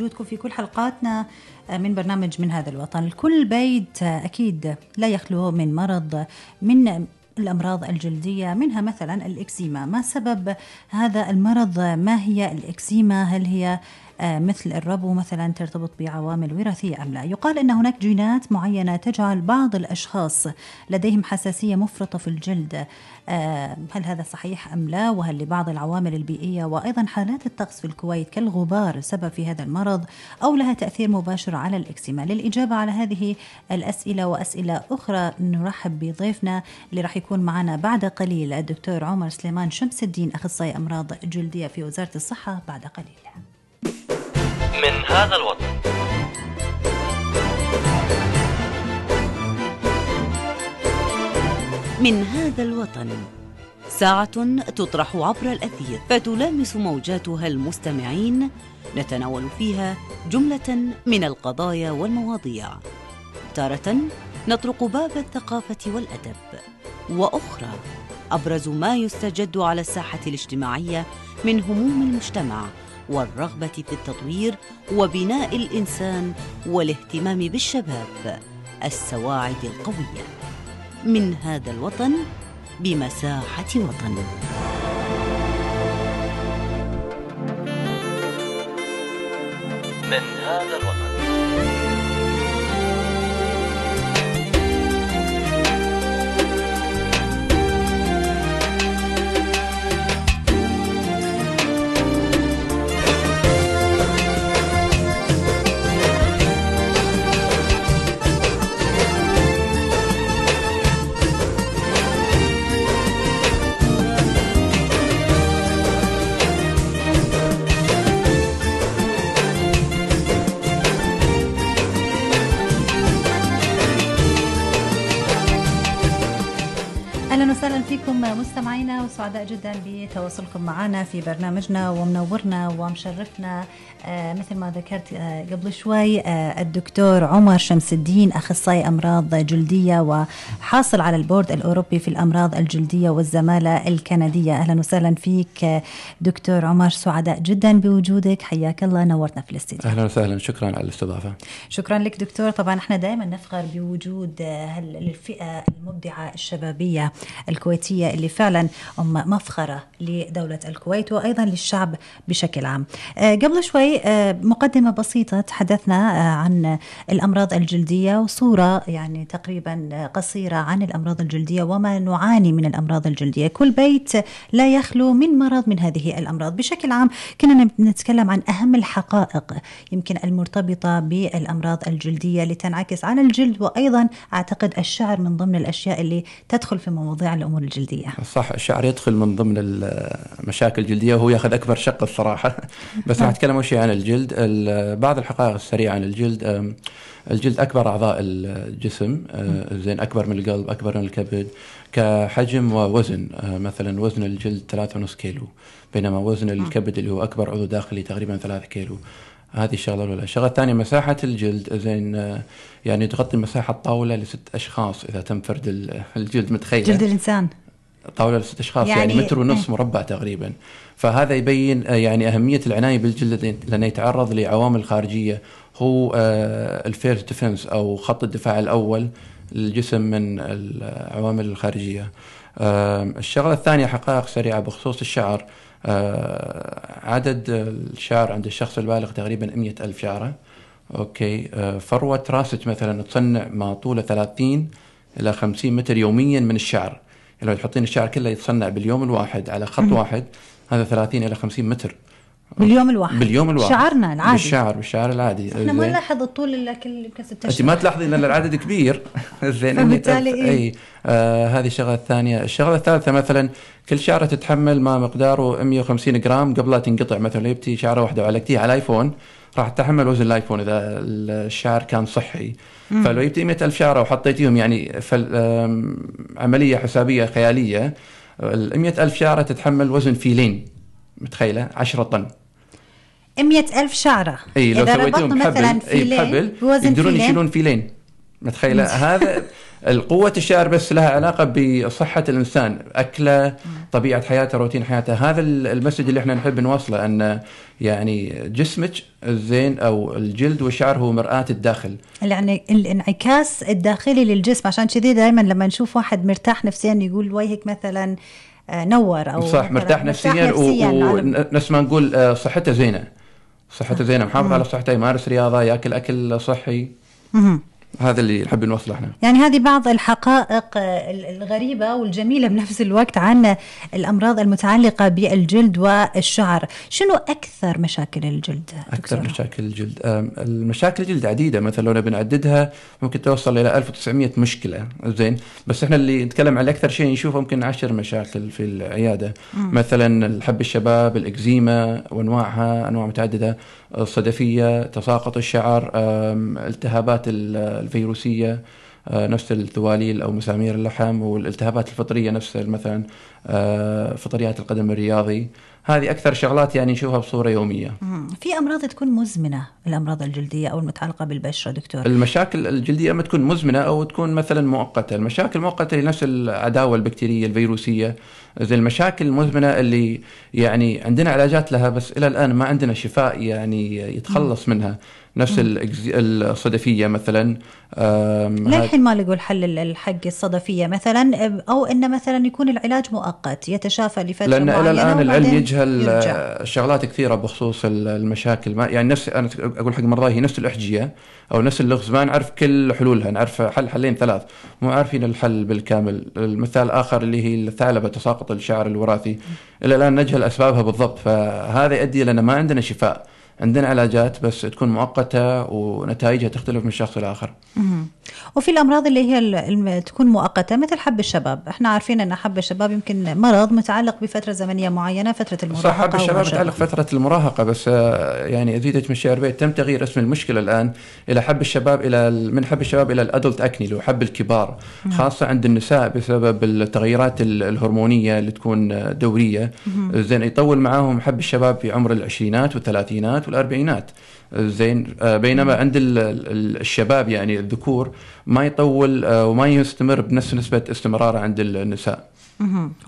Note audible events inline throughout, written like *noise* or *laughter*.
بوجودكم في كل حلقاتنا من برنامج من هذا الوطن. كل بيت أكيد لا يخلو من مرض من الأمراض الجلدية منها مثلا الإكزيما ما سبب هذا المرض؟ ما هي الإكزيما هل هي آه، مثل الربو مثلا ترتبط بعوامل وراثية أم لا. يقال أن هناك جينات معينة تجعل بعض الأشخاص لديهم حساسية مفرطة في الجلد. آه، هل هذا صحيح أم لا؟ وهل لبعض العوامل البيئية وأيضا حالات الطقس في الكويت كالغبار سبب في هذا المرض أو لها تأثير مباشر على الإكسيما للإجابة على هذه الأسئلة وأسئلة أخرى نرحب بضيفنا اللي راح يكون معنا بعد قليل الدكتور عمر سليمان شمس الدين أخصائي أمراض جلدية في وزارة الصحة بعد قليل. من هذا الوطن. من هذا الوطن. ساعة تطرح عبر الأثير فتلامس موجاتها المستمعين. نتناول فيها جملة من القضايا والمواضيع. تارة نطرق باب الثقافة والأدب. وأخرى أبرز ما يستجد على الساحة الاجتماعية من هموم المجتمع والرغبة في التطوير وبناء الإنسان والاهتمام بالشباب السواعد القوية. من هذا الوطن بمساحة وطن. من هذا الوطن. مستمعينا وسعداء جدا بتواصلكم معنا في برنامجنا ومنورنا ومشرفنا. آه مثل ما ذكرت آه قبل شوي آه الدكتور عمر شمس الدين أخصائي أمراض جلدية وحاصل على البورد الأوروبي في الأمراض الجلدية والزمالة الكندية. أهلا وسهلا فيك دكتور عمر. سعداء جدا بوجودك. حياك الله. نورتنا في الاستديو. أهلا وسهلا. شكرا على الاستضافة. شكرا لك دكتور. طبعا إحنا دائما نفخر بوجود الفئة المبدعة الشبابية الكويتية اللي فعلا هم مفخرة لدولة الكويت وأيضا للشعب بشكل عام. آه، قبل شوي آه، مقدمة بسيطة تحدثنا آه، عن الأمراض الجلدية وصورة يعني تقريبا قصيرة عن الأمراض الجلدية وما نعاني من الأمراض الجلدية. كل بيت لا يخلو من مرض من هذه الأمراض. بشكل عام كنا نتكلم عن أهم الحقائق يمكن المرتبطة بالأمراض الجلدية اللي تنعكس على الجلد وأيضا أعتقد الشعر من ضمن الأشياء اللي تدخل في مواضيع الأمور الجلدية. صح الشعر يدخل من ضمن المشاكل الجلدية وهو ياخذ أكبر شق الصراحة. *laughs* بس راح أتكلم أول شيء عن الجلد. بعض الحقائق السريعة عن الجلد. الجلد أكبر أعضاء الجسم زين أكبر من القلب أكبر من الكبد. كحجم ووزن مثلا وزن الجلد 3.5 كيلو بينما وزن الكبد اللي هو أكبر عضو داخلي تقريبا 3 كيلو. هذه الشغلة الأولى، الشغلة الثانية مساحة الجلد. زين يعني تغطي مساحه طاوله لست أشخاص إذا تم فرد الجلد متخيل؟ جلد الإنسان. طاولة لست أشخاص يعني, يعني متر ونص إيه. مربع تقريبا. فهذا يبين آه، يعني أهمية العناية بالجلد لأنه يتعرض لعوامل خارجية. هو آه، ال first defense أو خط الدفاع الأول للجسم من العوامل الخارجية. الشغلة الثانية حقائق سريعة بخصوص الشعر. آه، عدد الشعر عند الشخص البالغ تقريبا 100 ألف شعرة. أوكي. فروة راسك مثلا تصنع ما طوله 30 إلى 50 متر يوميا من الشعر. لو تحطين الشعر كله يتصنع باليوم الواحد على خط واحد هذا 30 إلى 50 متر. باليوم الواحد؟ باليوم الواحد. شعرنا العادي. بالشعر بالشعر العادي. إحنا ما نلاحظ الطول إلا كل ست أنت ما تلاحظين لأن العدد كبير. *laughs* *laughs* زين فبالتالي اي, أي. آه هذه الشغلة الثانية، الشغلة الثالثة مثلا كل شعرة تتحمل ما مقداره 150 جرام قبل لا تنقطع. مثلا جبتي شعرة واحدة وعلقتيها على الايفون راح تتحمل وزن الآيفون إذا الشعر كان صحي. مم. فلو جبتي 100000 شعرة وحطيتيهم يعني عملية حسابية خيالية ال 100000 شعرة تتحمل وزن فيلين. متخيلة؟ 10 طن. 100000 شعرة. إي لو سويتهم بحبل مثلا فيلين إي بحبل. يقدرون يشيلون فيلين. متخيلة؟ هذا *laughs* القوة الشعر بس لها علاقة بصحة الإنسان أكله طبيعة حياته روتين حياته. هذا ال message اللي إحنا نحب نوصله أن يعني جسمك الزين أو الجلد والشعر هو مرآة الداخل. يعني الانعكاس الداخلي للجسم. عشان كذي دائما لما نشوف واحد مرتاح نفسيا يقول وجهك مثلا آه، نور أو صح مرتاح نفسيا, نفسياً ونفس ما نقول آه، صحته زينة. صحته زينة محافظ على صحته يمارس رياضة ياكل أكل صحي. هذا اللي نحب نوصله إحنا. يعني هذه بعض الحقائق الغريبة والجميلة بنفس الوقت عن الأمراض المتعلقة بالجلد والشعر. شنو أكثر مشاكل الجلد؟ أكثر دكتور؟ مشاكل الجلد المشاكل الجلد عديدة. مثلا لو نبي نعددها ممكن توصل إلى 1900 مشكلة. زين. بس إحنا اللي نتكلم عن أكثر شيء نشوفه ممكن 10 مشاكل في العيادة. مم. مثلا الحب الشباب الإكزيما وانواعها أنواع متعددة الصدفيه تساقط الشعر التهابات الفيروسية آه، نفس الثواليل أو مسامير اللحم والالتهابات الفطرية نفس مثلا آه، فطريات القدم الرياضي هذه أكثر شغلات يعني نشوفها بصورة يومية. في أمراض تكون مزمنة الأمراض الجلدية أو المتعلقة بالبشرة دكتور. المشاكل الجلدية أما تكون مزمنة أو تكون مثلا مؤقتة، المشاكل المؤقته هي نفس العداوة البكتيرية الفيروسية زي المشاكل المزمنة اللي يعني عندنا علاجات لها بس إلى الآن ما عندنا شفاء يعني يتخلص منها. نفس الصدفية مثلا للحين ما لقوا الحل الحق الصدفية مثلا أو انه مثلا يكون العلاج مؤقت يتشافى لفترة لأن إلى الآن العلم يجهل يرجع. شغلات كثيرة بخصوص المشاكل. ما يعني نفس أنا أقول حق مرضاي هي نفس الأحجية أو نفس اللغز ما نعرف كل حلولها نعرف حل حلين ثلاث. مو عارفين الحل بالكامل. المثال الآخر اللي هي الثعلبة تساقط الشعر الوراثي. إلى الآن نجهل أسبابها بالضبط فهذا يؤدي لنا ما عندنا شفاء. عندنا علاجات بس تكون مؤقتة ونتائجها تختلف من شخص لاخر. وفي الأمراض اللي هي تكون مؤقتة مثل حب الشباب، إحنا عارفين إن حب الشباب يمكن مرض متعلق بفترة زمنية معينة فترة المراهقة صح حب الشباب متعلق فتره المراهقة بس آه، يعني ازيدك من الشعر بيت تم تغيير اسم المشكلة الآن إلى حب الشباب إلى من حب الشباب إلى الأدلت أكني اللي هو حب الكبار خاصة عند النساء بسبب التغيرات الهرمونية اللي تكون دورية. زين يطول معاهم حب الشباب في عمر العشرينات والثلاثينات والاربعينات زين آه، بينما عند الشباب يعني الذكور ما يطول آه، وما يستمر بنفس نسبة استمراره عند النساء.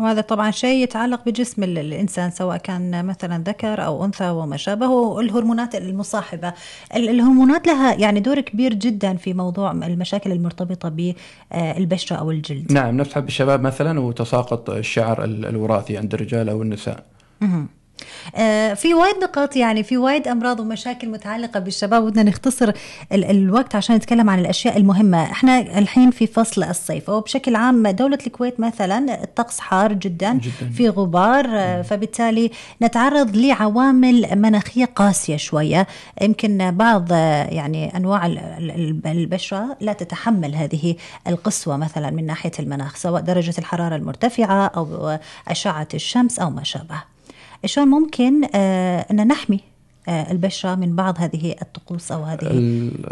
وهذا طبعا شيء يتعلق بجسم الإنسان سواء كان مثلا ذكر أو أنثى وما شابه الهرمونات المصاحبة الهرمونات لها يعني دور كبير جدا في موضوع المشاكل المرتبطة بالبشره أو الجلد. نعم نفس حب الشباب مثلا وتساقط الشعر الوراثي عند الرجال أو النساء. آه، في وايد نقاط يعني في وايد أمراض ومشاكل متعلقة بالشباب ودنا نختصر ال الوقت عشان نتكلم عن الأشياء المهمة. إحنا الحين في فصل الصيف وبشكل عام دولة الكويت مثلا الطقس حار جدا, جداً. في غبار آه، فبالتالي نتعرض لعوامل مناخية قاسية شوية. يمكن بعض آه، يعني أنواع البشرة لا تتحمل هذه القسوة مثلا من ناحية المناخ سواء درجة الحرارة المرتفعة أو أشعة الشمس أو ما شابه. شلون ممكن آه، أن نحمي آه، البشرة من بعض هذه الطقوس أو هذه؟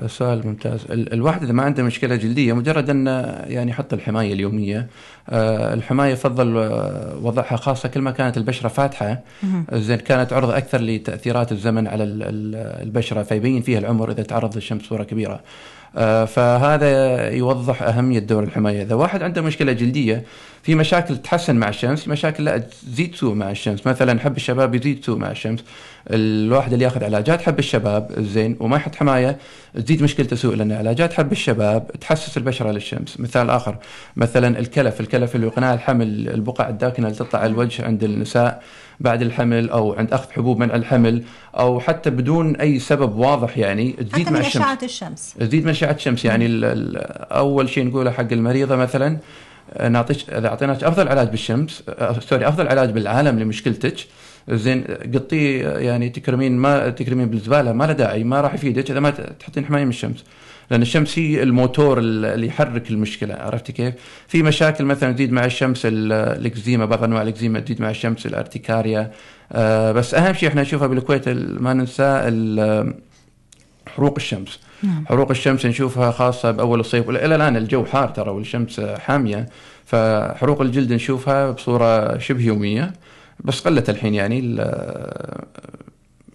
السؤال ممتاز. الواحد إذا ما عنده مشكلة جلدية مجرد أن يعني يحط الحماية اليومية آه، الحماية يفضل وضعها خاصة كل ما كانت البشرة فاتحة زين كانت عرضة أكثر لتأثيرات الزمن على البشرة فيبين فيها العمر إذا تعرض للشمس بصوره كبيرة. فهذا يوضح أهمية دور الحماية. إذا واحد عنده مشكلة جلدية في مشاكل تتحسن مع الشمس في مشاكل لا تزيد سوء مع الشمس. مثلا حب الشباب يزيد سوء مع الشمس. الواحد اللي ياخذ علاجات حب الشباب الزين وما يحط حماية تزيد مشكلته سوء. لأن علاجات حب الشباب تحسس البشرة للشمس. مثال آخر مثلا الكلف. الكلف اللي قناع الحمل البقع الداكنة اللي تطلع على الوجه عند النساء. بعد الحمل أو عند أخذ حبوب منع الحمل أو حتى بدون أي سبب واضح يعني تزيد حتى مع الشمس. أشعة الشمس. تزيد من أشعة الشمس. يعني أول شيء نقوله حق المريضة مثلا نعطيك إذا أعطيناك أفضل علاج بالشمس سوري أفضل علاج بالعالم لمشكلتك زين قطيه يعني تكرمين ما تكرمين بالزبالة ما له داعي ما راح يفيدك إذا ما تحطين حماية من الشمس. لأن الشمس هي الموتور اللي يحرك المشكلة عرفتي كيف؟ في مشاكل مثلا تزيد مع الشمس الإكزيما بعض أنواع الإكزيما تزيد مع الشمس الارتكاريا آه بس أهم شيء إحنا نشوفها بالكويت ما ننسى حروق الشمس نعم. حروق الشمس نشوفها خاصة بأول الصيف إلى الآن الجو حار ترى والشمس حامية فحروق الجلد نشوفها بصورة شبه يومية بس قلت الحين يعني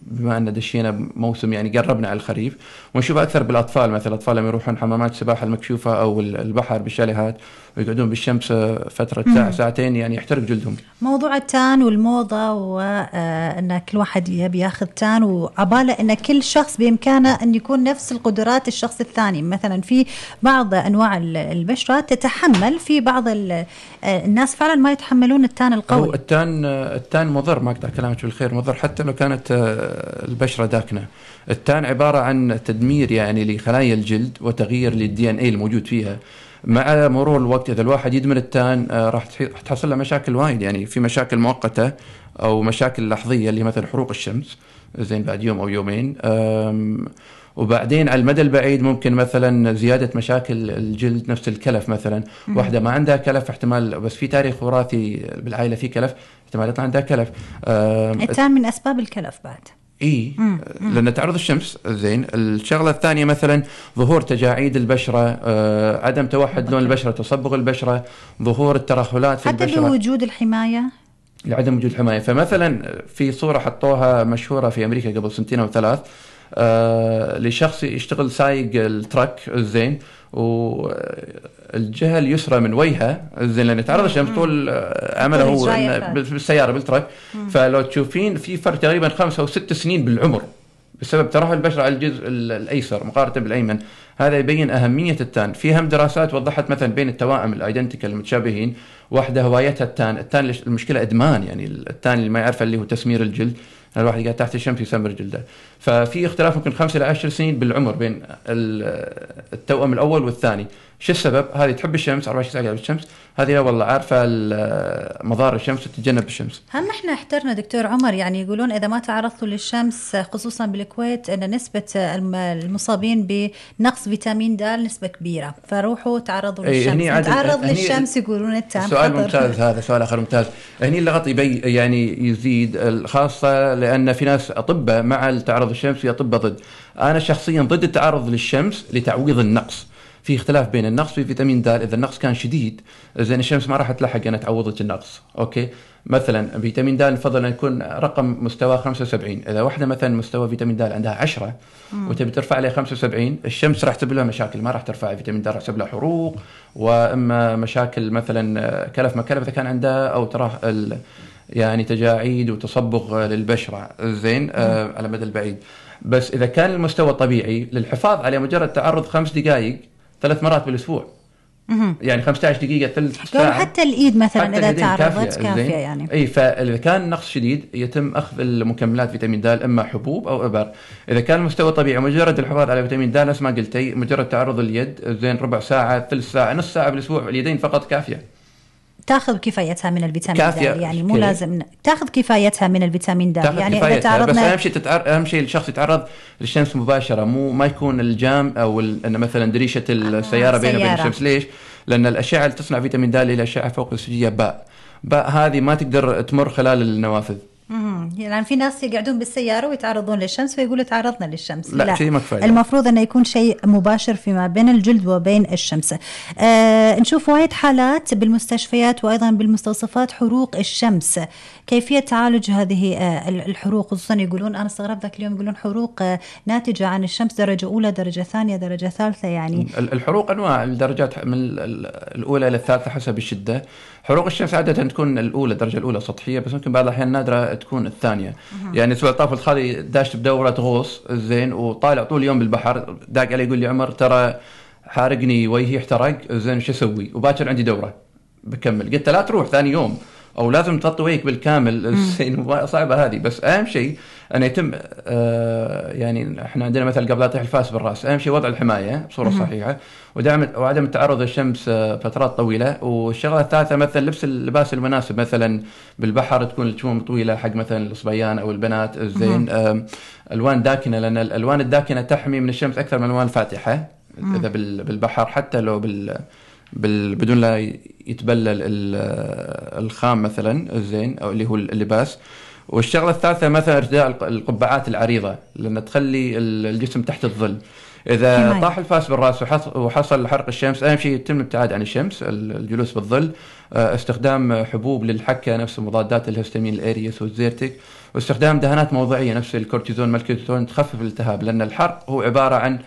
بما أن دشينا موسم يعني قربنا على الخريف ونشوف أكثر بالأطفال مثلا الاطفال لما يروحون حمامات السباحه المكشوفة أو البحر بالشاليهات ويقعدون بالشمس فترة ساعه ساعتين يعني يحترق جلدهم. موضوع التان والموضة وان آه، كل واحد يبي ياخذ تان وعباله إن كل شخص بإمكانه إن يكون نفس القدرات الشخص الثاني، مثلا في بعض أنواع البشره تتحمل في بعض آه، الناس فعلا ما يتحملون التان القوي. التان التان مضر ما اقطع كلامك بالخير مضر حتى لو كانت آه، البشرة داكنة. التان عبارة عن تدمير يعني لخلايا الجلد وتغيير للدي ان اي الموجود فيها. مع مرور الوقت إذا الواحد يدمن التان آه، راح تحصل له مشاكل وايد. يعني في مشاكل مؤقتة أو مشاكل لحظية اللي مثلا حروق الشمس. زين بعد يوم أو يومين. وبعدين على المدى البعيد ممكن مثلا زيادة مشاكل الجلد نفس الكلف مثلا. واحدة ما عندها كلف احتمال بس في تاريخ وراثي بالعائلة في كلف احتمال يطلع عندها كلف. التان من أسباب الكلف بعد. إي لأن تعرض الشمس زين. الشغلة الثانية مثلا ظهور تجاعيد البشرة آه، عدم توحد لون البشرة تصبغ البشرة ظهور الترهلات في حتى البشرة. حتى بوجود الحماية؟ لعدم وجود الحماية. فمثلا في صورة حطوها مشهورة في أمريكا قبل سنتين أو ثلاث آه لشخص يشتغل سايق التراك زين. والجهة اليسرى من وجهه زين لأن تعرض الشمس طول عمله هو بالسيارة بال truck فلو تشوفين في فرق تقريبا خمسة أو ست سنين بالعمر بسبب ترهل البشرة على الجزء الأيسر مقارنة بالأيمن. هذا يبين أهمية ال tan. في هم دراسات وضحت مثلا بين التوائم ال identical المتشابهين واحدة هوايتها ال tan. ال tan المشكلة إدمان يعني ال tan اللي ما يعرفه اللي هو تسمير الجلد. الواحد قاعد تحت الشمس يسمر جلده. ففي اختلاف ممكن خمسة إلى عشر سنين بالعمر بين التوأم الأول والثاني. شو السبب؟ هذه تحب الشمس 24 ساعة قاعدة بالشمس، هذه والله عارفة مضار الشمس وتتجنب الشمس. هم إحنا احترنا دكتور عمر؟ يعني يقولون إذا ما تعرضتوا للشمس خصوصا بالكويت إن نسبة المصابين بنقص فيتامين د نسبة كبيرة، فروحوا تعرضوا للشمس، تعرض للشمس يقولون التام سؤال ممتاز هذا سؤال آخر ممتاز، هني اللغط يبي يعني يزيد خاصه لأن في ناس أطباء مع التعرض للشمس في اطباء ضد. أنا شخصيا ضد التعرض للشمس لتعويض النقص. في اختلاف بين النقص في فيتامين د إذا النقص كان شديد زين الشمس ما راح تلحق انها تعوضك النقص. okay؟ مثلا فيتامين د نفضل أن يكون رقم مستوى 75 إذا واحدة مثلا مستوى فيتامين د عندها 10 وتبي ترفع عليه 75 الشمس راح تسبب لها مشاكل. ما راح ترفع. فيتامين د راح تسبب لها حروق وإما مشاكل مثلا كلف ما كلف إذا كان عندها أو تراه يعني تجاعيد وتصبغ للبشرة. زين آه على المدى البعيد. بس إذا كان المستوى طبيعي للحفاظ عليه مجرد تعرض خمس دقائق ثلاث مرات بالأسبوع. يعني 15 دقيقة ثلث ساعة. حتى الإيد مثلا إذا تعرضت كافية, كافية يعني. أي فإذا كان نقص شديد يتم أخذ المكملات فيتامين د إما حبوب أو إبر. إذا كان المستوى طبيعي مجرد الحفاظ على فيتامين د نفس ما قلتي مجرد تعرض اليد زين ربع ساعة ثلث ساعة نص ساعة بالأسبوع اليدين فقط كافية. تاخذ كفايتها من الفيتامين د يعني مو لازم تاخذ كفايتها من الفيتامين د يعني إذا تعرضنا بس أهم شيء تتعر... أهم شيء الشخص يتعرض للشمس مباشرة مو ما يكون الجام أو ال... إن مثلا دريشة السيارة آه بينه وبين الشمس. ليش؟ لأن الأشعة اللي تصنع فيتامين د اللي الاشعه فوق السجية باء. باء هذه ما تقدر تمر خلال النوافذ. يعني في ناس يقعدون بالسيارة ويتعرضون للشمس فيقولوا تعرضنا للشمس. لا, لا. شيء مكفى المفروض انه يكون شيء مباشر فيما بين الجلد وبين الشمس. آه نشوف وايد حالات بالمستشفيات وأيضا بالمستوصفات حروق الشمس. كيفية تعالج هذه آه الحروق؟ خصوصا يقولون أنا استغربت ذاك اليوم يقولون حروق آه ناتجة عن الشمس درجة أولى درجة ثانية درجة ثالثة يعني. الحروق أنواع الدرجات من الأولى إلى الثالثة حسب الشدة. حروق الشمس عادة تكون الأولى الدرجة الأولى سطحية بس ممكن بعض الأحيان نادرة تكون الثانية. يعني أسبوع طاف الخالي داش بدورة غوص زين وطالع طول اليوم بالبحر داق علي يقول لي عمر ترى حارقني وجهي احترق زين شو أسوي؟ وباكر عندي دورة. بكمل. قلت لا تروح ثاني يوم. أو لازم تغطي وجهك بالكامل. *laughs* زين صعبة هذه. بس أهم شيء أن يتم آه يعني إحنا عندنا مثل قبل لا يطيح الفاس بالرأس. أهم شيء وضع الحماية بصورة صحيحة ودعم وعدم التعرض للشمس آه، فترات طويلة. والشغلة الثالثة مثلا لبس اللباس المناسب مثلا بالبحر تكون الكموم طويلة حق مثلا الصبيان أو البنات الزين. آه ألوان داكنة لأن الألوان الداكنة تحمي من الشمس أكثر من الالوان الفاتحه إذا بالبحر حتى لو بال بدون لا يتبلل الخام مثلا الزين أو اللي هو اللباس. والشغلة الثالثة مثلا ارتداء القبعات العريضة لأن تخلي الجسم تحت الظل. إذا حماية. طاح الفاس بالرأس وحص- وحصل حرق الشمس أهم شيء يتم الابتعاد عن الشمس ال- الجلوس بالظل آه، استخدام حبوب للحكة نفس مضادات الهستامين ال Aerius وال Zyrtec واستخدام دهانات موضعية نفس الكورتيزون مال كورتيزون تخفف الالتهاب لأن الحرق هو عبارة عن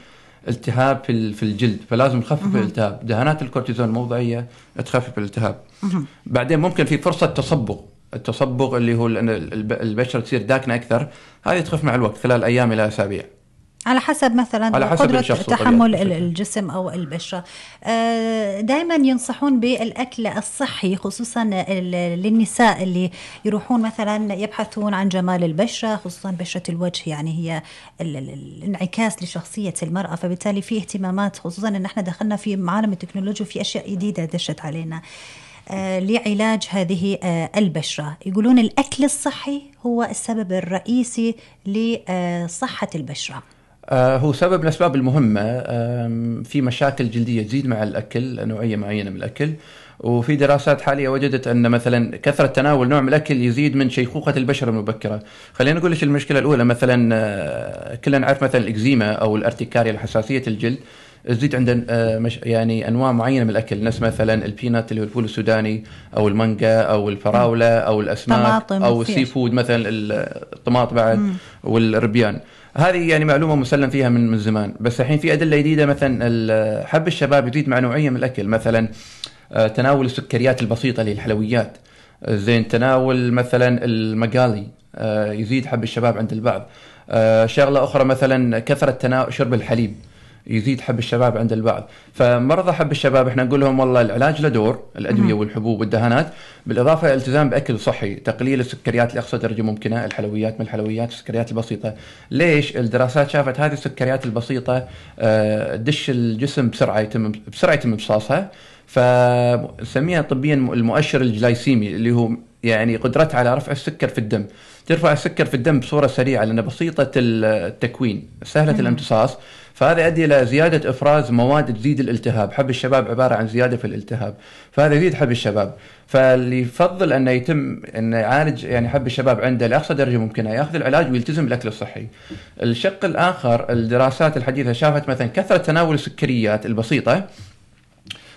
التهاب في ال- في الجلد فلازم نخفف الالتهاب. دهانات الكورتيزون الموضعيه تخفف الالتهاب. بعدين ممكن في فرصة تصبغ. التصبغ اللي هو البشره تصير داكنة أكثر هذه تخف مع الوقت خلال أيام إلى أسابيع. على حسب مثلا على حسب قدرة تحمل الجسم أو البشرة. دائما ينصحون بالأكل الصحي خصوصا للنساء اللي يروحون مثلا يبحثون عن جمال البشرة خصوصا بشرة الوجه يعني هي ال- ال- الانعكاس لشخصية المرأة. فبالتالي في اهتمامات خصوصا أن إحنا دخلنا في عالم التكنولوجيا وفي أشياء جديدة دشت علينا. آه، لعلاج هذه آه، البشرة. يقولون الأكل الصحي هو السبب الرئيسي لصحة البشرة. آه، هو سبب من الأسباب المهمة في مشاكل جلدية تزيد مع الأكل نوعية معينة من الأكل. وفي دراسات حالية وجدت أن مثلا كثرة تناول نوع من الأكل يزيد من شيخوخة البشرة المبكرة. خلينا نقول إيش المشكلة الأولى؟ مثلا آه، كلنا نعرف مثلا الإكزيما أو الارتكاريا الحساسية الجلد. تزيد عندنا آه، مش يعني أنواع معينة من الأكل نفس مثلا البينات اللي هو الفول السوداني أو المانجا أو الفراولة أو الأسماك أو ال seafood مثلا الطماط بعد والربيان. هذه يعني معلومة مسلم فيها من من زمان. بس الحين في أدلة جديدة مثلا حب الشباب يزيد مع نوعية من الأكل. مثلا آه، تناول السكريات البسيطة اللي هي الحلويات آه، زين تناول مثلا المقالي آه، يزيد حب الشباب عند البعض. شغلة أخرى مثلا كثرة تناول شرب الحليب. يزيد حب الشباب عند البعض. فمرضى حب الشباب إحنا نقول لهم والله العلاج له دور الأدوية والحبوب والدهانات. بالإضافة إلى الالتزام بأكل صحي تقليل السكريات لاقصى درجه ممكنه الحلويات من الحلويات السكريات البسيطة. ليش الدراسات شافت هذه السكريات البسيطة آه، تدش الجسم بسرعة يتم بسرعة يتم امتصاصها. فنسميها طبيا المؤشر الجلايسيمي اللي هو يعني قدرتها على رفع السكر في الدم. ترفع السكر في الدم بصورة سريعة لانها بسيطة التكوين سهلة الامتصاص. فهذا يؤدي إلى زيادة إفراز مواد تزيد الالتهاب. حب الشباب عبارة عن زيادة في الالتهاب فهذا يزيد حب الشباب. فاللي يفضل أنه يتم أنه يعالج يعني حب الشباب عنده لأقصى درجة ممكنة يأخذ العلاج ويلتزم بالأكل الصحي. الشق الآخر الدراسات الحديثة شافت مثلا كثرة تناول السكريات البسيطة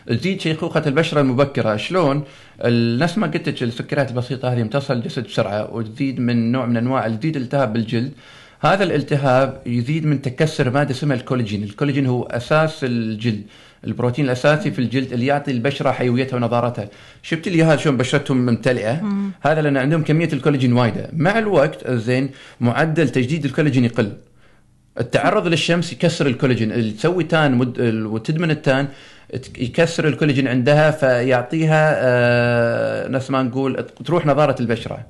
تزيد شيخوخة البشرة المبكرة. شلون؟ نفس ما قلت السكريات البسيطة هذه امتص الجسد بسرعة وتزيد من نوع من أنواع تزيد الالتهاب بالجلد. هذا الالتهاب يزيد من تكسر مادة اسمها الكولاجين. الكولاجين هو أساس الجلد. البروتين الأساسي في الجلد اللي يعطي البشرة حيويتها ونضارتها شفت اليهال شلون بشرتهم ممتلئة؟ هذا لأن عندهم كمية الكولاجين وايدة. مع الوقت زين معدل تجديد الكولاجين يقل. التعرض للشمس يكسر الكولاجين. اللي تسوي tan مد... وتدمن ال tan يكسر الكولاجين عندها فيعطيها آه نفس ما نقول تروح نضاره البشرة.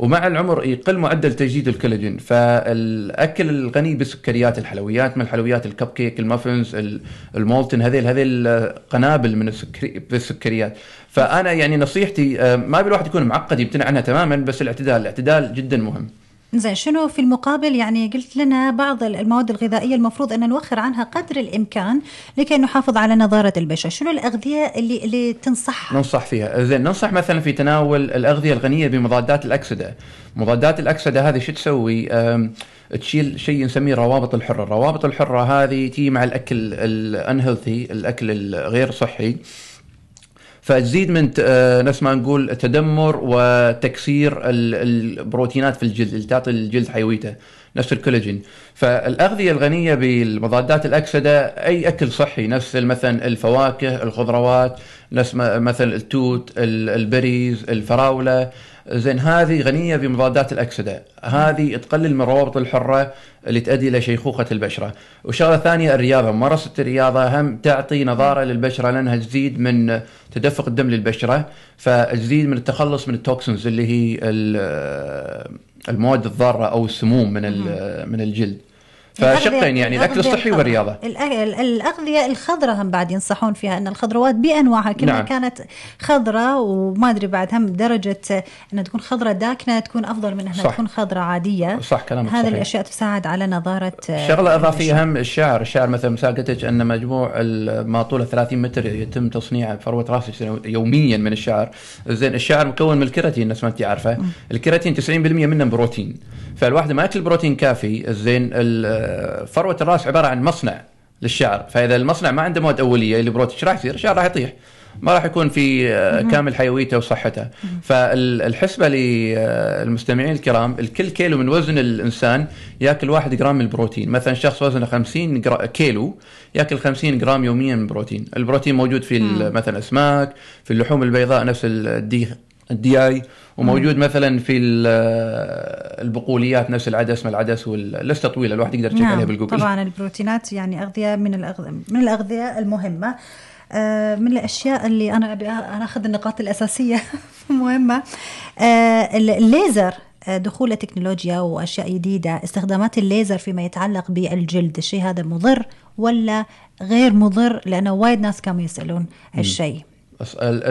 ومع العمر يقل معدل تجديد الكولاجين. فالأكل الغني بالسكريات الحلويات من الحلويات؟ ال cupcake ال muffins ال molten هذيل هذيل قنابل من السكري بالسكريات. فأنا يعني نصيحتي آه ما بالواحد يكون معقد يمتنع عنها تماما بس الاعتدال الاعتدال جدا مهم. زين شنو في المقابل يعني قلت لنا بعض المواد الغذائية المفروض أن نوخر عنها قدر الإمكان لكي نحافظ على نضاره البشرة، شنو الأغذية اللي اللي تنصح؟ ننصح فيها، زين ننصح مثلا في تناول الأغذية الغنية بمضادات الأكسدة، مضادات الأكسدة هذه شو تسوي؟ تشيل شيء نسميه الروابط الحرة، الروابط الحرة هذه تيي مع الأكل ال unhealthy، الأكل الغير صحي. فتزيد من نفس ما نقول تدمر وتكسير البروتينات في الجلد اللي تعطي الجلد حيويته. نفس الكولاجين. فالأغذية الغنية بالمضادات الأكسدة أي أكل صحي نفس مثلا الفواكه الخضروات نفس مثلا التوت ال berries الفراولة. زين هذه غنية بمضادات الأكسدة. هذه تقلل من الروابط الحرة اللي تؤدي إلى شيخوخة البشرة. وشغلة ثانية الرياضة. ممارسة الرياضة هم تعطي نضاره للبشرة لأنها تزيد من تدفق الدم للبشرة. فتزيد من التخلص من التوكسنز اللي هي المواد الضارة أو السموم من من الجلد. فشقين يعني الأكل الصحي والرياضة. الأغذية الخضراء هم بعد ينصحون فيها إن الخضروات بأنواعها كلها نعم. كانت خضراء وما أدري بعد هم درجة إنها تكون خضراء داكنة تكون أفضل من إنها تكون خضراء عادية. صح كلامك هذه الأشياء تساعد على نظارة شغلة إضافية هم الشعر. الشعر مثلا مثال قلت أن مجموع ما طوله 30 متر يتم تصنيعه بفروه راسك يوميا من الشعر. زين الشعر مكون من الكيراتين نفس ما أنت عارفة. الكيراتين 90% منه بروتين. فالواحد ما يأكل بروتين كافي زين فروة الراس عبارة عن مصنع للشعر فإذا المصنع ما عنده مواد أولية اللي بروتين إيش راح يصير؟ الشعر راح يطيح ما راح يكون في آه، كامل حيويته وصحته. فالحسبه للمستمعين الكرام الكل كيلو من وزن الإنسان يأكل 1 جرام من البروتين. مثلا شخص وزنه 50 كيلو يأكل 50 جرام يوميا من البروتين البروتين موجود في مثلا الأسماك في اللحوم البيضاء نفس الدي الدي اي وموجود مثلا في البقوليات نفس العدس ما العدس واللسته طويلة الواحد يقدر يشوف نعم عليها بالجوجل. طبعا البروتينات يعني أغذية من الأغذية من الأغذية المهمة آه، من الأشياء اللي أنا أبي أخذ النقاط الأساسية *laughs* مهمة. آه، الليزر آه، دخول التكنولوجيا وأشياء جديدة استخدامات الليزر فيما يتعلق بالجلد الشيء هذا مضر ولا غير مضر؟ لأنه وايد ناس كانوا يسألون هالشيء.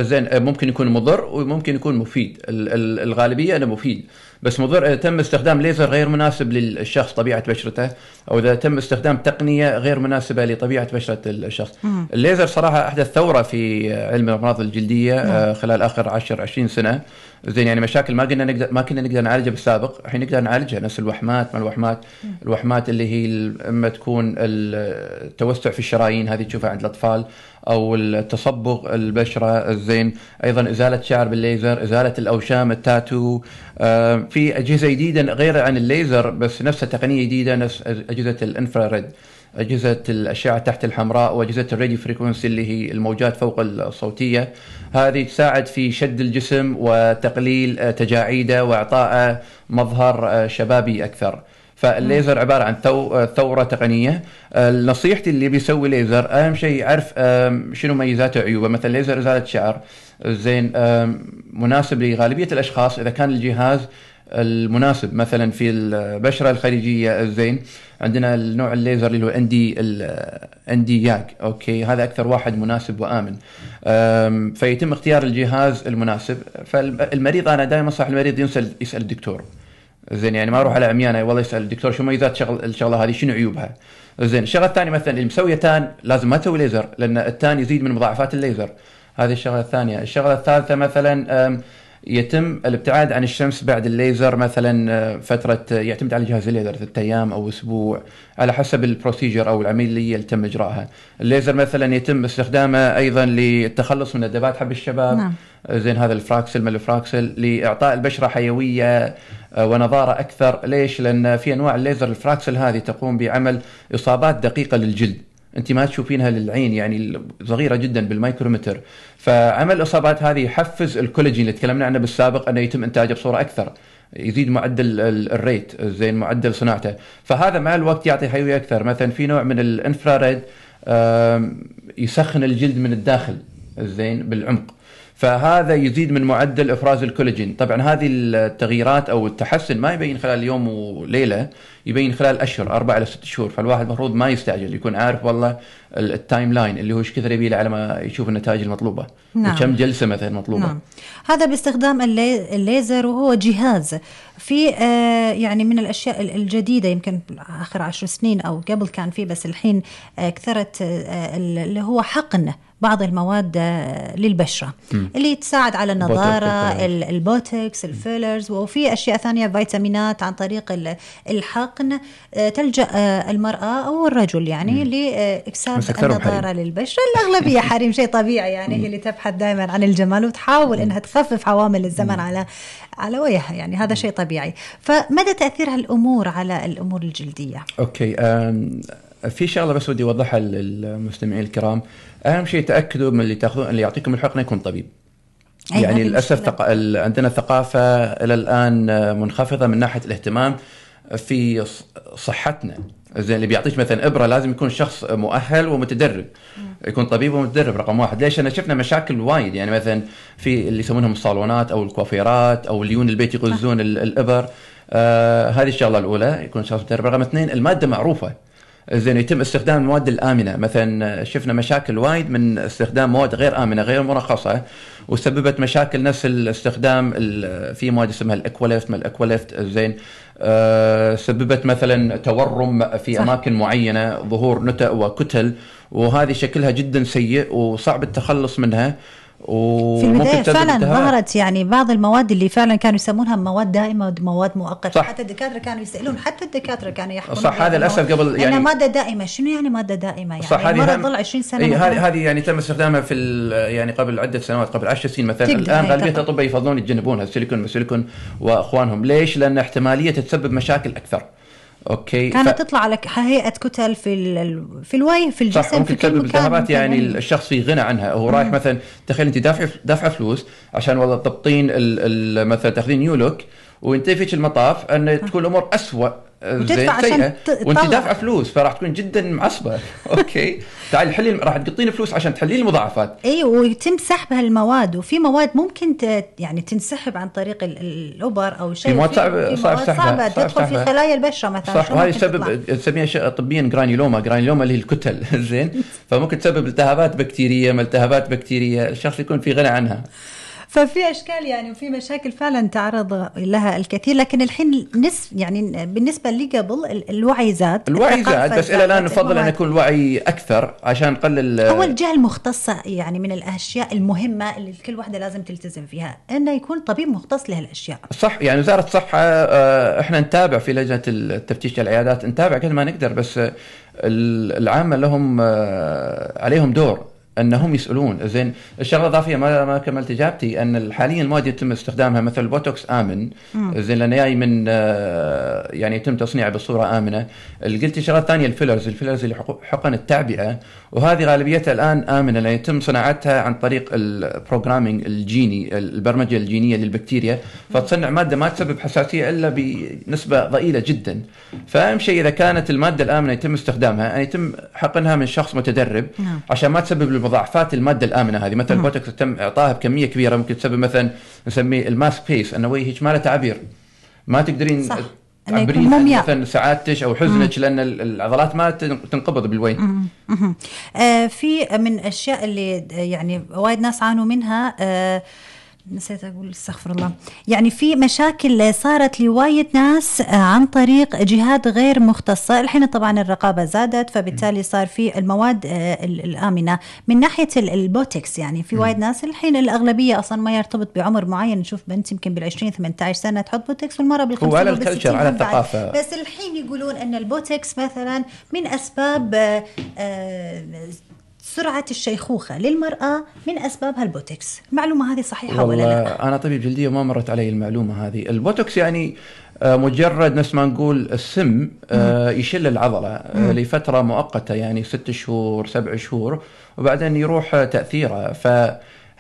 زين ممكن يكون مضر وممكن يكون مفيد. الغالبية أنه مفيد. بس مضر اذا تم استخدام ليزر غير مناسب للشخص طبيعة بشرته أو إذا تم استخدام تقنية غير مناسبة لطبيعة بشرة الشخص. مم. الليزر صراحة أحدث ثورة في علم الأمراض الجلدية مم. آه، خلال آخر 10 20 سنة زين يعني مشاكل ما قلنا نقدر ما كنا نقدر نعالجها بالسابق الحين نقدر نعالجها نفس الوحمات ما الوحمات مم. الوحمات اللي هي أما تكون التوسع في الشرايين هذه تشوفها عند الأطفال أو التصبغ البشرة الزين أيضا إزالة شعر بالليزر إزالة الأوشام التاتو آه، في أجهزة جديدة غير عن الليزر بس نفسها تقنيه جديدة نفس أجهزة ال infrared أجهزة الأشعة تحت الحمراء وأجهزة ال radio frequency اللي هي الموجات فوق الصوتية. هذه تساعد في شد الجسم وتقليل تجاعيده واعطائه مظهر شبابي أكثر. فالليزر عبارة عن ثورة تقنية. نصيحتي اللي بيسوي ليزر أهم شيء يعرف شنو ميزاته وعيوبه. مثلا ليزر إزالة شعر زين مناسب لغالبية الأشخاص. إذا كان الجهاز المناسب. مثلا في البشرة الخارجية الزين عندنا النوع الليزر اللي هو ان دي Nd:YAG. okay هذا أكثر واحد مناسب وآمن. فيتم اختيار الجهاز المناسب. فالمريض أنا دائما انصح المريض يسال يسأل الدكتور. زين يعني ما أروح على عميانة والله يسأل الدكتور شو مميزات شغل الشغلة هذه؟ شنو عيوبها؟ زين الشغلة الثانية مثلا اللي مسوية tan لازم ما تسوي ليزر لأن ال tan يزيد من مضاعفات الليزر. هذه الشغلة الثانية. الشغلة الثالثة مثلا يتم الابتعاد عن الشمس بعد الليزر مثلا آه، فترة آه، يعتمد على جهاز الليزر ثلاثة أيام أو أسبوع على حسب ال procedure أو العملية اللي تم إجراءها. الليزر مثلا يتم استخدامه أيضا للتخلص من الندبات حب الشباب نعم. آه، زين هذا ال Fraxel مال Fraxel لإعطاء البشرة حيوية ونضارة أكثر، ليش؟ لأن في أنواع الليزر ال Fraxel هذه تقوم بعمل إصابات دقيقة للجلد. أنت ما تشوفينها للعين يعني صغيرة جدا بالمايكرومتر. فعمل الاصابات هذه يحفز الكولاجين اللي تكلمنا عنه بالسابق أنه يتم إنتاجه بصورة أكثر يزيد معدل ال rate زين معدل صناعته. فهذا مع الوقت يعطي حيوية أكثر. مثلا في نوع من ال infrared يسخن الجلد من الداخل زين بالعمق. فهذا يزيد من معدل إفراز الكولاجين. طبعا هذه التغييرات أو التحسن ما يبين خلال يوم وليلة يبين خلال أشهر أربع إلى ست شهور. فالواحد المفروض ما يستعجل يكون عارف والله ال timeline اللي هو إيش كثر يبي على ما يشوف النتائج المطلوبة. نعم. وكم جلسة مثلا مطلوبة. نعم. هذا باستخدام الليزر وهو جهاز. في آه يعني من الأشياء الجديدة يمكن آخر عشر سنين أو قبل كان في بس الحين آه كثرت آه اللي هو حقن بعض المواد للبشرة م. اللي تساعد على النضاره البوتوكس ال fillers وفي أشياء ثانية فيتامينات عن طريق الحقن تلجأ المرأة أو الرجل يعني لاكتساب النضارة للبشرة. الأغلبية *laughs* حريم شيء طبيعي يعني هي اللي تبحث دائما عن الجمال وتحاول إنها تخفف عوامل الزمن على على وجهها يعني. هذا شيء طبيعي. فمدى تاثير هالامور على الأمور الجلدية؟ أوكي في شغلة بس ودي أوضحها للمستمعين الكرام. أهم شيء تأكدوا من اللي تأخذون اللي يعطيكم الحقنه يكون طبيب. يعني للأسف ثق... عندنا ثقافة إلى الآن منخفضة من ناحية الاهتمام في صحتنا. زين اللي بيعطيك مثلا إبرة لازم يكون شخص مؤهل ومتدرب. يكون طبيب ومتدرب رقم واحد. ليش؟ انا شفنا مشاكل وايد. يعني مثلا في اللي يسمونهم الصالونات أو الكوافيرات أو اللي البيت يغزون الإبر. آه هذه الشغلة الأولى يكون شخص متدرب. رقم اثنين المادة معروفة. زين يتم استخدام المواد الآمنة. مثلا شفنا مشاكل وايد من استخدام مواد غير آمنة غير مرخصة وسببت مشاكل نفس الاستخدام في مواد اسمها ال Aqualift ما ال Aqualift زين. أه سببت مثلا تورم في صح. أماكن معينة ظهور نتأ وكتل وهذه شكلها جدا سيء وصعب التخلص منها. في البداية فعلا ظهرت يعني بعض المواد اللي فعلا كانوا يسمونها مواد دائمة ومواد مؤقتة. صح. حتى الدكاترة كانوا يسألون حتى الدكاترة كانوا يحكمون صح هذا للأسف قبل يعني مادة دائمة. شنو يعني مادة دائمة؟ يعني صح هذه تظل 20 سنة إيه هذه هذه يعني تم استخدامها في يعني قبل عدة سنوات قبل 10 سنين مثلا. الآن غالبية الأطباء يفضلون يتجنبونها السيليكون والسيليكون وأخوانهم. ليش؟ لأن احتمالية تسبب مشاكل أكثر. okay كانت ف... تطلع على هيئة كتل في ال... في الوجه في الجسم صح ممكن تسبب التهابات يعني الشخص في غنى عنها. هو رايح مثلا تخيل أنت دافع دافع فلوس عشان والله تضبطين مثلا تأخذين new look وأنت فيك المطاف أن تكون الأمور اسوء زين سيئه وانت دافعه فلوس فراح تكون جدا معصبة. *laughs* okay. تعالي حلي راح تقطين فلوس عشان تحلين المضاعفات. إي ويتم سحب هالمواد وفي مواد ممكن ت... يعني تنسحب عن طريق الابر أو شيء. في مواد صعبة صعب سحبها تدخل في خلايا البشرة مثلا. صح وهذه تسبب تسميها طبيا جرانيلوما جرانيلوما اللي هي الكتل. *laughs* زين. فممكن تسبب التهابات بكتيرية التهابات بكتيرية؟ الشخص يكون في غنى عنها. ففي أشكال يعني وفي مشاكل فعلا تعرض لها الكثير. لكن الحين نس يعني بالنسبة لي قبل الوعي زاد الوعي زاد بس إلى الآن نفضل أن يكون الوعي أكثر عشان نقلل اول الجهة المختصة يعني من الأشياء المهمة اللي كل واحدة لازم تلتزم فيها انه يكون طبيب مختص لهالأشياء. صح يعني وزاره الصحه آه، إحنا نتابع في لجنة التفتيش العيادات نتابع قد ما نقدر بس العامة لهم آه، عليهم دور. أنهم يسألون. زين الشغلة الإضافية ما ما كملت إجابتي أن حاليا المواد يتم استخدامها مثل البوتوكس آمن. زين لأنه جاي من آه، يعني يتم تصنيعه بصورة آمنة. قلت شغلة ثانية ال fillers. ال fillers اللي حقن التعبئة. وهذه غالبيتها الآن آمنة لأن يتم صناعتها عن طريق ال programming الجيني البرمجة الجينية للبكتيريا. فتصنع مادة ما تسبب حساسية إلا بنسبة ضئيلة جدا. فأهم شيء إذا كانت المادة الآمنة يتم استخدامها يعني يتم حقنها من شخص متدرب. نعم. عشان ما تسبب مضاعفات المادة الآمنة هذه. مثلا البوتوكس تم إعطاها بكمية كبيرة ممكن تسبب مثلا نسميه ال mask face أنه وجهك ما له تعابير ما تقدرين صح. تعبرين مثلا سعادتك أو حزنك لأن العضلات ما تنقبض بالزين. آه في من الأشياء اللي يعني وايد ناس عانوا منها آه نسيت أقول استغفر الله. يعني في مشاكل صارت لوايد ناس عن طريق جهات غير مختصه الحين طبعا الرقابة زادت فبالتالي صار في المواد آه، الآمنة. من ناحية البوتكس يعني في وايد ناس الحين الأغلبية أصلا ما يرتبط بعمر معين. نشوف بنت يمكن بال 20 18 سنة تحط بوتكس والمرة بال 50 وعلى ال culture على الثقافة. بس الحين يقولون إن البوتكس مثلا من أسباب آه، آه، سرعة الشيخوخة للمرأة من أسبابها البوتوكس. المعلومة هذه صحيحة ولا لا؟ أنا طبيب جلدية وما مرت علي المعلومة هذه. البوتوكس يعني آه، مجرد نفس ما نقول السم آه، يشل العضلة آه، لفترة مؤقتة يعني ست شهور سبع شهور وبعدين يروح تأثيره. ف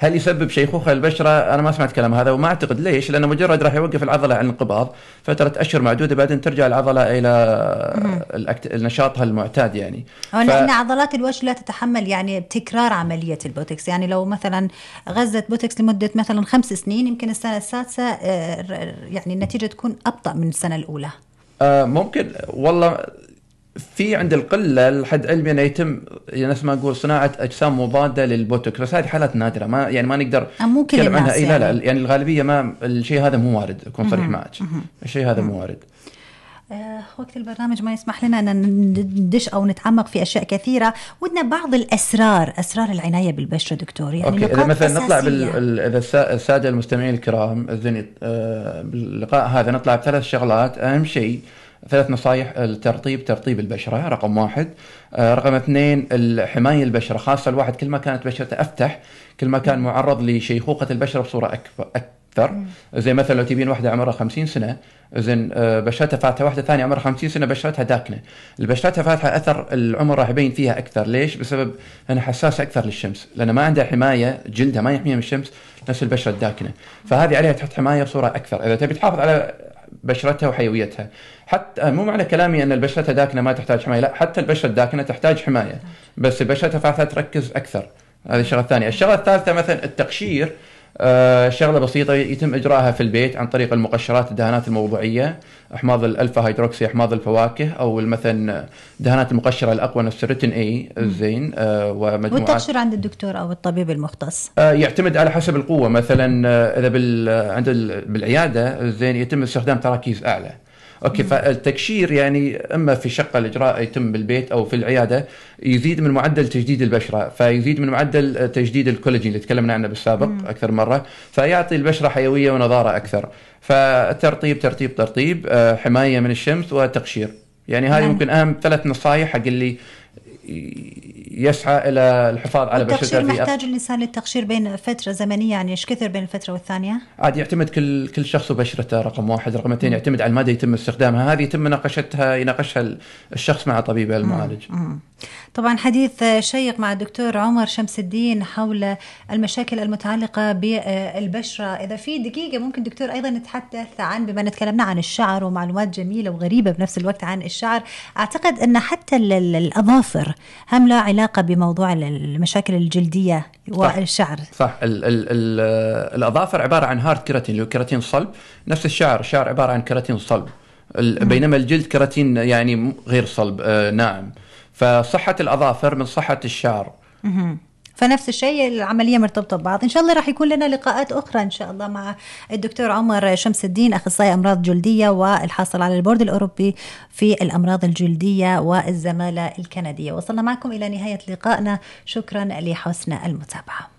هل يسبب شيخوخة البشرة؟ أنا ما سمعت كلام هذا وما أعتقد ليش؟ لأنه مجرد راح يوقف العضلة عن الانقباض فترة أشهر معدودة بعدين ترجع العضلة إلى نشاطها المعتاد يعني. ف... لأن عضلات الوجه لا تتحمل يعني تكرار عملية البوتكس، يعني لو مثلا غزت بوتكس لمدة مثلا خمس سنين يمكن السنة السادسة آه، يعني النتيجة تكون أبطأ من السنة الأولى. آه ممكن والله في عند القلة لحد علمي انه يتم يعني نفس ما نقول صناعة أجسام مضادة للبوتوكس بس هذه حالات نادرة ما يعني ما نقدر نتكلم عنها. إي لا لا يعني. الغالبية ما الشيء هذا مو وارد اكون صريح معك. الشيء هذا مو وارد. آه وقت البرنامج ما يسمح لنا أن ندش أو نتعمق في أشياء كثيرة. ودنا بعض الأسرار أسرار العناية بالبشرة دكتور. يعني أوكي إذا مثلا نطلع بال... إذا السادة المستمعين الكرام زين آه باللقاء هذا نطلع بثلاث شغلات. أهم شيء ثلاث نصائح الترطيب ترطيب البشرة رقم واحد. آه، رقم اثنين الحماية البشرة خاصة الواحد كل ما كانت بشرته أفتح كل ما كان معرض لشيخوخة البشرة بصورة أكبر أكثر. زي مثلا لو تبين واحدة عمرها 50 سنة زين آه، بشرتها فاتحة واحدة ثانية عمرها 50 سنة بشرتها داكنة. البشرتها فاتحة أثر العمر راح يبين فيها أكثر. ليش؟ بسبب أنها حساسة أكثر للشمس. لأن ما عندها حماية جلدها ما يحميها من الشمس نفس البشرة الداكنة. فهذه عليها تحط حماية بصورة أكثر. إذا تبي تحافظ على بشرتها وحيويتها. حتى مو معنى كلامي أن البشرة داكنة ما تحتاج حماية لا حتى البشرة الداكنة تحتاج حماية. بس البشرة فاتحه تركز أكثر. هذه الشغلة الثانية. الشغلة الثالثة مثلا التقشير. آه شغلة بسيطة يتم إجراءها في البيت عن طريق المقشرات الدهانات الموضوعية أحماض الألفا هيدروكسي أحماض الفواكه أو مثلا دهانات المقشرة الأقوى نفس ال Retin-A الزين آه ومجموعات والتقشير عند الدكتور أو الطبيب المختص؟ آه يعتمد على حسب القوة. مثلا آه إذا بال عند بالعيادة الزين يتم استخدام تراكيز أعلى. okay فالتقشير يعني إما في شقه الإجراء يتم بالبيت أو في العيادة يزيد من معدل تجديد البشرة فيزيد من معدل تجديد الكولاجين اللي تكلمنا عنه بالسابق مم. أكثر مرة فيعطي البشرة حيوية ونضارة أكثر فالترطيب ترطيب ترطيب آه، حماية من الشمس وتقشير يعني هذه نعم. ممكن أهم ثلاث نصائح حق اللي يسعى إلى الحفاظ على بشرته التقشير محتاج الانسان للتقشير بين فترة زمنية يعني إيش كثر بين الفترة والثانية؟ عاد يعتمد كل كل شخص وبشرته رقم واحد، رقم اثنين يعتمد على المدى يتم استخدامها، هذه يتم مناقشتها يناقشها الشخص مع طبيبه المعالج. مم. طبعا حديث شيق مع الدكتور عمر شمس الدين حول المشاكل المتعلقة بالبشرة، إذا في دقيقة ممكن دكتور أيضا نتحدث عن بما إن تكلمنا عن الشعر ومعلومات جميلة وغريبة بنفس الوقت عن الشعر، أعتقد أن حتى الأظافر هم له علاقة بموضوع المشاكل الجلدية والشعر. صح, صح. ال ال ال الأظافر عبارة عن هارد كيراتين اللي هو كيراتين صلب. نفس الشعر الشعر عبارة عن كيراتين صلب. بينما الجلد كيراتين يعني غير صلب. آه ناعم فصحة الأظافر من صحة الشعر. فنفس الشيء العملية مرتبطة ببعض. إن شاء الله راح يكون لنا لقاءات أخرى إن شاء الله مع الدكتور عمر شمس الدين أخصائي أمراض جلدية والحاصل على البورد الأوروبي في الأمراض الجلدية والزمالة الكندية. وصلنا معكم إلى نهاية لقائنا. شكرا لحسن المتابعة.